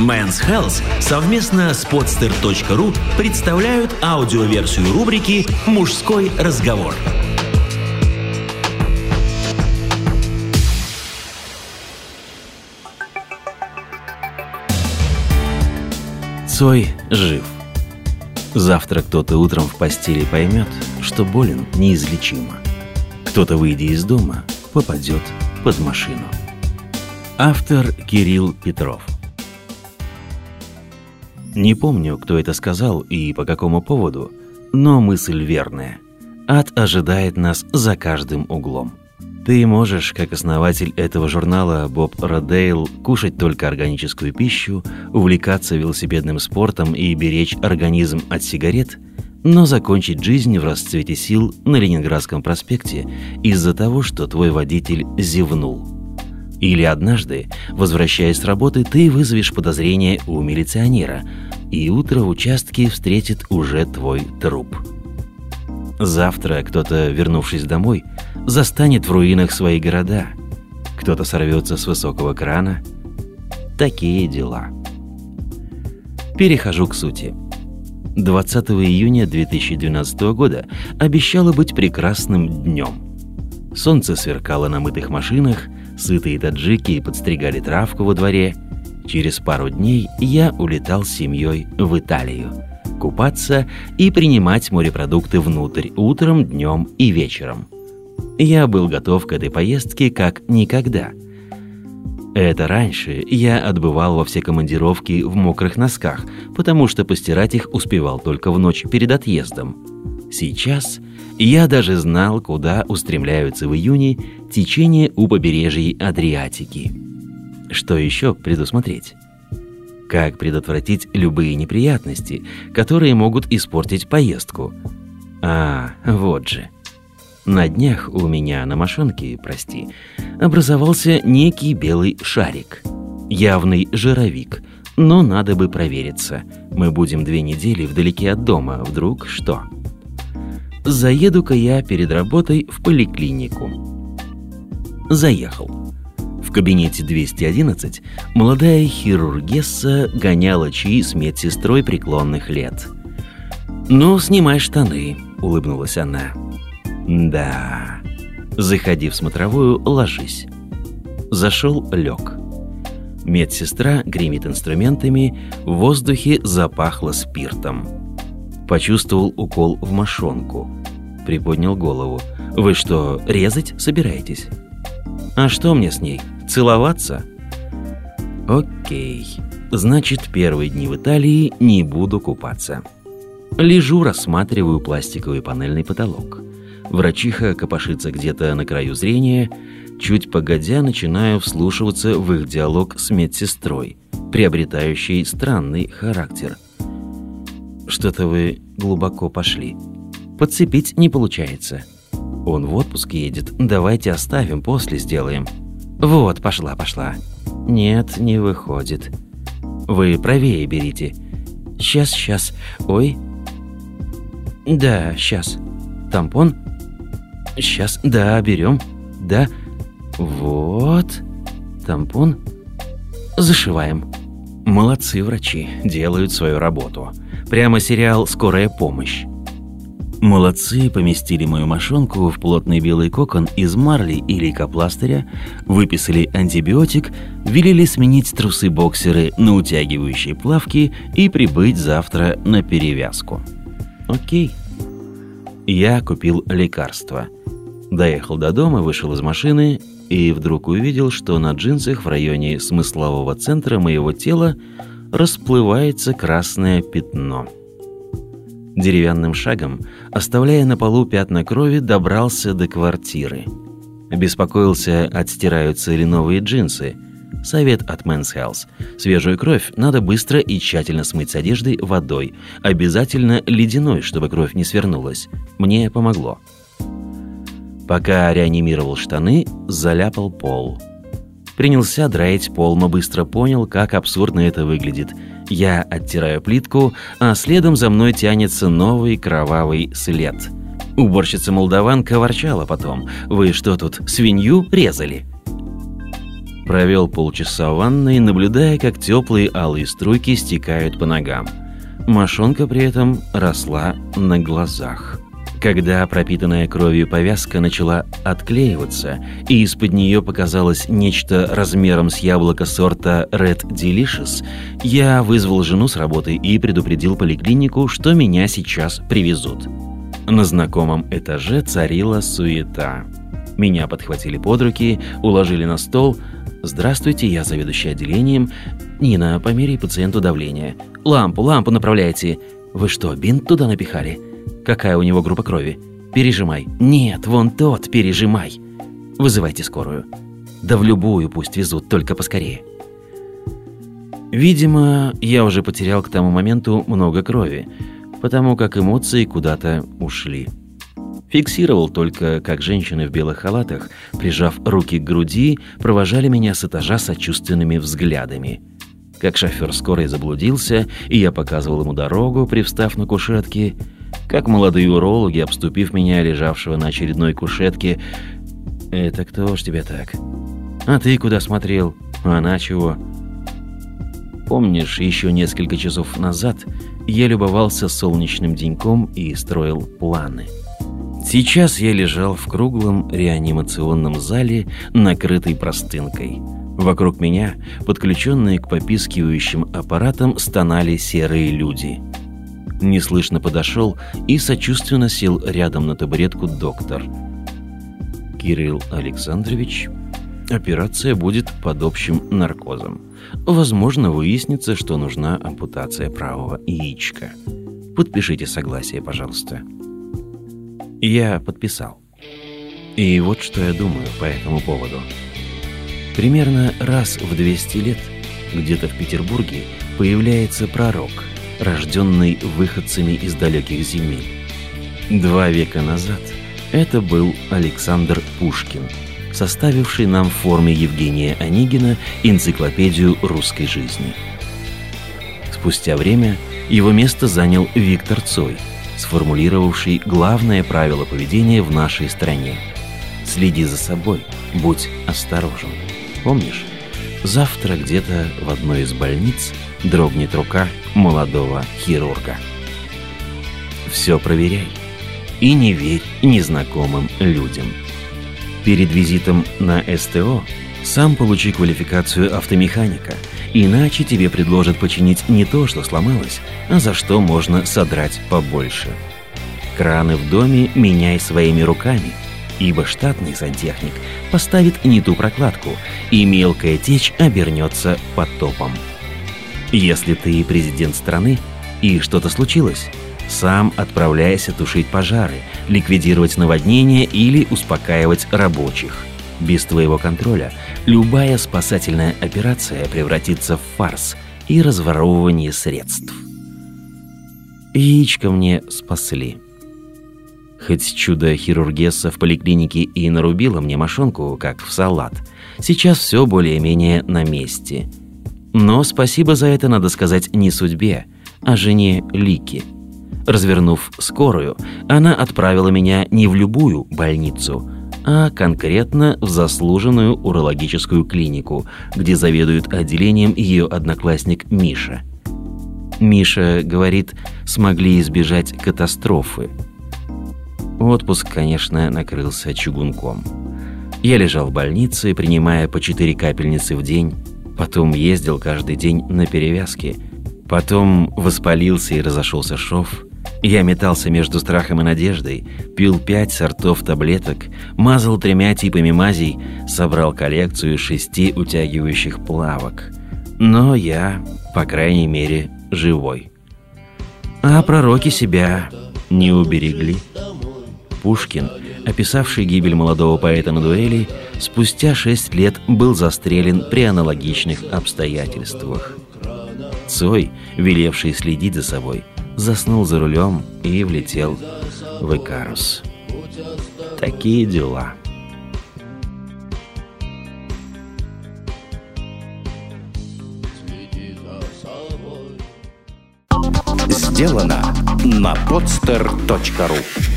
Men's Health совместно с podster.ru представляют аудиоверсию рубрики «Мужской разговор». Цой жив. Завтра кто-то утром в постели поймет, что болен неизлечимо. Кто-то, выйдя из дома, попадет под машину. Автор Кирилл Петров Не помню, кто это сказал и по какому поводу, но мысль верная. Ад ожидает нас за каждым углом. Ты можешь, как основатель этого журнала Боб Родейл, кушать только органическую пищу, увлекаться велосипедным спортом и беречь организм от сигарет, но закончить жизнь в расцвете сил на Ленинградском проспекте из-за того, что твой водитель зевнул. Или однажды, возвращаясь с работы, ты вызовешь подозрение у милиционера, и утро в участке встретит уже твой труп. Завтра кто-то, вернувшись домой, застанет в руинах свои города. Кто-то сорвется с высокого крана. Такие дела. Перехожу к сути. 20 июня 2012 года обещало быть прекрасным днем. Солнце сверкало на мытых машинах, сытые таджики подстригали травку во дворе. Через пару дней я улетал с семьей в Италию. Купаться и принимать морепродукты внутрь утром, днем и вечером – я был готов к этой поездке как никогда. Это раньше я отбывал во все командировки в мокрых носках, потому что постирать их успевал только в ночь перед отъездом. Сейчас я даже знал, куда устремляются в июне течение у побережья Адриатики. Что еще предусмотреть? Как предотвратить любые неприятности, которые могут испортить поездку? А, вот же – на днях у меня на машинке, прости, образовался некий белый шарик. Явный жировик, но надо бы провериться. Мы будем две недели вдалеке от дома, вдруг что? Заеду-ка я перед работой в поликлинику. Заехал. В кабинете 211 молодая хирургесса гоняла чаи с медсестрой преклонных лет. «Ну, снимай штаны», — улыбнулась она. Да. Заходи в смотровую, ложись. Зашел, лег. Медсестра гремит инструментами, в воздухе запахло спиртом. Почувствовал укол в мошонку. Приподнял голову. «Вы что, резать собираетесь?» «А что мне с ней? Целоваться?» «Окей. Значит, первые дни в Италии не буду купаться». Лежу, рассматриваю пластиковый панельный потолок. Врачиха копошится где-то на краю зрения. Чуть погодя, начинаю вслушиваться в их диалог с медсестрой, приобретающий странный характер. «Что-то вы глубоко пошли. Подцепить не получается. Он в отпуск едет, давайте оставим, после сделаем. Вот, пошла, пошла. Нет, не выходит. Вы правее берите. Сейчас, сейчас. Ой. Да, сейчас. Тампон?» Сейчас, да, берем. Да. Вот. Тампон. Зашиваем. Молодцы врачи, делают свою работу. Прямо сериал «Скорая помощь». Молодцы поместили мою мошонку в плотный белый кокон из марли и лейкопластыря, выписали антибиотик, велели сменить трусы-боксеры на утягивающие плавки и прибыть завтра на перевязку. Окей. Я купил лекарство – Доехал до дома, вышел из машины и вдруг увидел, что на джинсах в районе смыслового центра моего тела расплывается красное пятно. Деревянным шагом, оставляя на полу пятна крови, добрался до квартиры. Беспокоился, отстираются ли новые джинсы. Совет от Men's Health. Свежую кровь надо быстро и тщательно смыть с одежды водой. Обязательно ледяной, чтобы кровь не свернулась. Мне помогло. Пока реанимировал штаны, заляпал пол. Принялся драить пол, но быстро понял, как абсурдно это выглядит. Я оттираю плитку, а следом за мной тянется новый кровавый след. Уборщица-молдаванка ворчала потом. «Вы что тут, свинью резали?» Провел полчаса в ванной, наблюдая, как теплые алые струйки стекают по ногам. Мошонка при этом росла на глазах. Когда пропитанная кровью повязка начала отклеиваться, и из-под нее показалось нечто размером с яблоко сорта Red Delicious, я вызвал жену с работы и предупредил поликлинику, что меня сейчас привезут. На знакомом этаже царила суета. Меня подхватили под руки, уложили на стол. «Здравствуйте, я заведующий отделением. Нина, померяй пациенту давление. Лампу, лампу направляйте. Вы что, бинт туда напихали?» Какая у него группа крови? Пережимай. Нет, вон тот, пережимай. Вызывайте скорую. Да в любую пусть везут, только поскорее. Видимо, я уже потерял к тому моменту много крови, потому как эмоции куда-то ушли. Фиксировал только, как женщины в белых халатах, прижав руки к груди, провожали меня с этажа сочувственными взглядами. Как шофер скорой заблудился, и я показывал ему дорогу, привстав на кушетке – как молодые урологи, обступив меня, лежавшего на очередной кушетке. «Это кто ж тебя так? А ты куда смотрел? А она чего?» Помнишь, еще несколько часов назад я любовался солнечным деньком и строил планы. Сейчас я лежал в круглом реанимационном зале, накрытый простынкой. Вокруг меня, подключенные к попискивающим аппаратам, стонали серые люди – неслышно подошел и сочувственно сел рядом на табуретку доктор. Кирилл Александрович, операция будет под общим наркозом. Возможно, выяснится, что нужна ампутация правого яичка. Подпишите согласие, пожалуйста. Я подписал. И вот что я думаю по этому поводу. Примерно раз в 200 лет где-то в Петербурге появляется пророк – рожденный выходцами из далеких земель. Два века назад это был Александр Пушкин, составивший нам в форме Евгения Онегина энциклопедию русской жизни. Спустя время его место занял Виктор Цой, сформулировавший главное правило поведения в нашей стране. «Следи за собой, будь осторожен». Помнишь? Завтра где-то в одной из больниц дрогнет рука молодого хирурга. Все проверяй и не верь незнакомым людям. Перед визитом на СТО сам получи квалификацию автомеханика, иначе тебе предложат починить не то, что сломалось, а за что можно содрать побольше. Краны в доме меняй своими руками, ибо штатный сантехник поставит не ту прокладку, и мелкая течь обернется потопом. Если ты президент страны и что-то случилось, сам отправляйся тушить пожары, ликвидировать наводнения или успокаивать рабочих. Без твоего контроля любая спасательная операция превратится в фарс и разворовывание средств. Яичко мне спасли. Хоть чудо-хирургесса в поликлинике и нарубила мне мошонку, как в салат, сейчас все более-менее на месте – но спасибо за это надо сказать не судьбе, а жене Лики. Развернув скорую, она отправила меня не в любую больницу, а конкретно в заслуженную урологическую клинику, где заведует отделением ее одноклассник Миша. Миша говорит, смогли избежать катастрофы. Отпуск, конечно, накрылся чугунком. Я лежал в больнице, принимая по четыре капельницы в день, Потом ездил каждый день на перевязки. Потом воспалился и разошелся шов. Я метался между страхом и надеждой, пил пять сортов таблеток, мазал тремя типами мазей, собрал коллекцию шести утягивающих плавок. Но я, по крайней мере, живой. А пророки себя не уберегли. Пушкин, описавший гибель молодого поэта на дуэли, спустя шесть лет был застрелен при аналогичных обстоятельствах. Цой, велевший следить за собой, заснул за рулем и влетел в Икарус. Такие дела. Сделано на podster.ru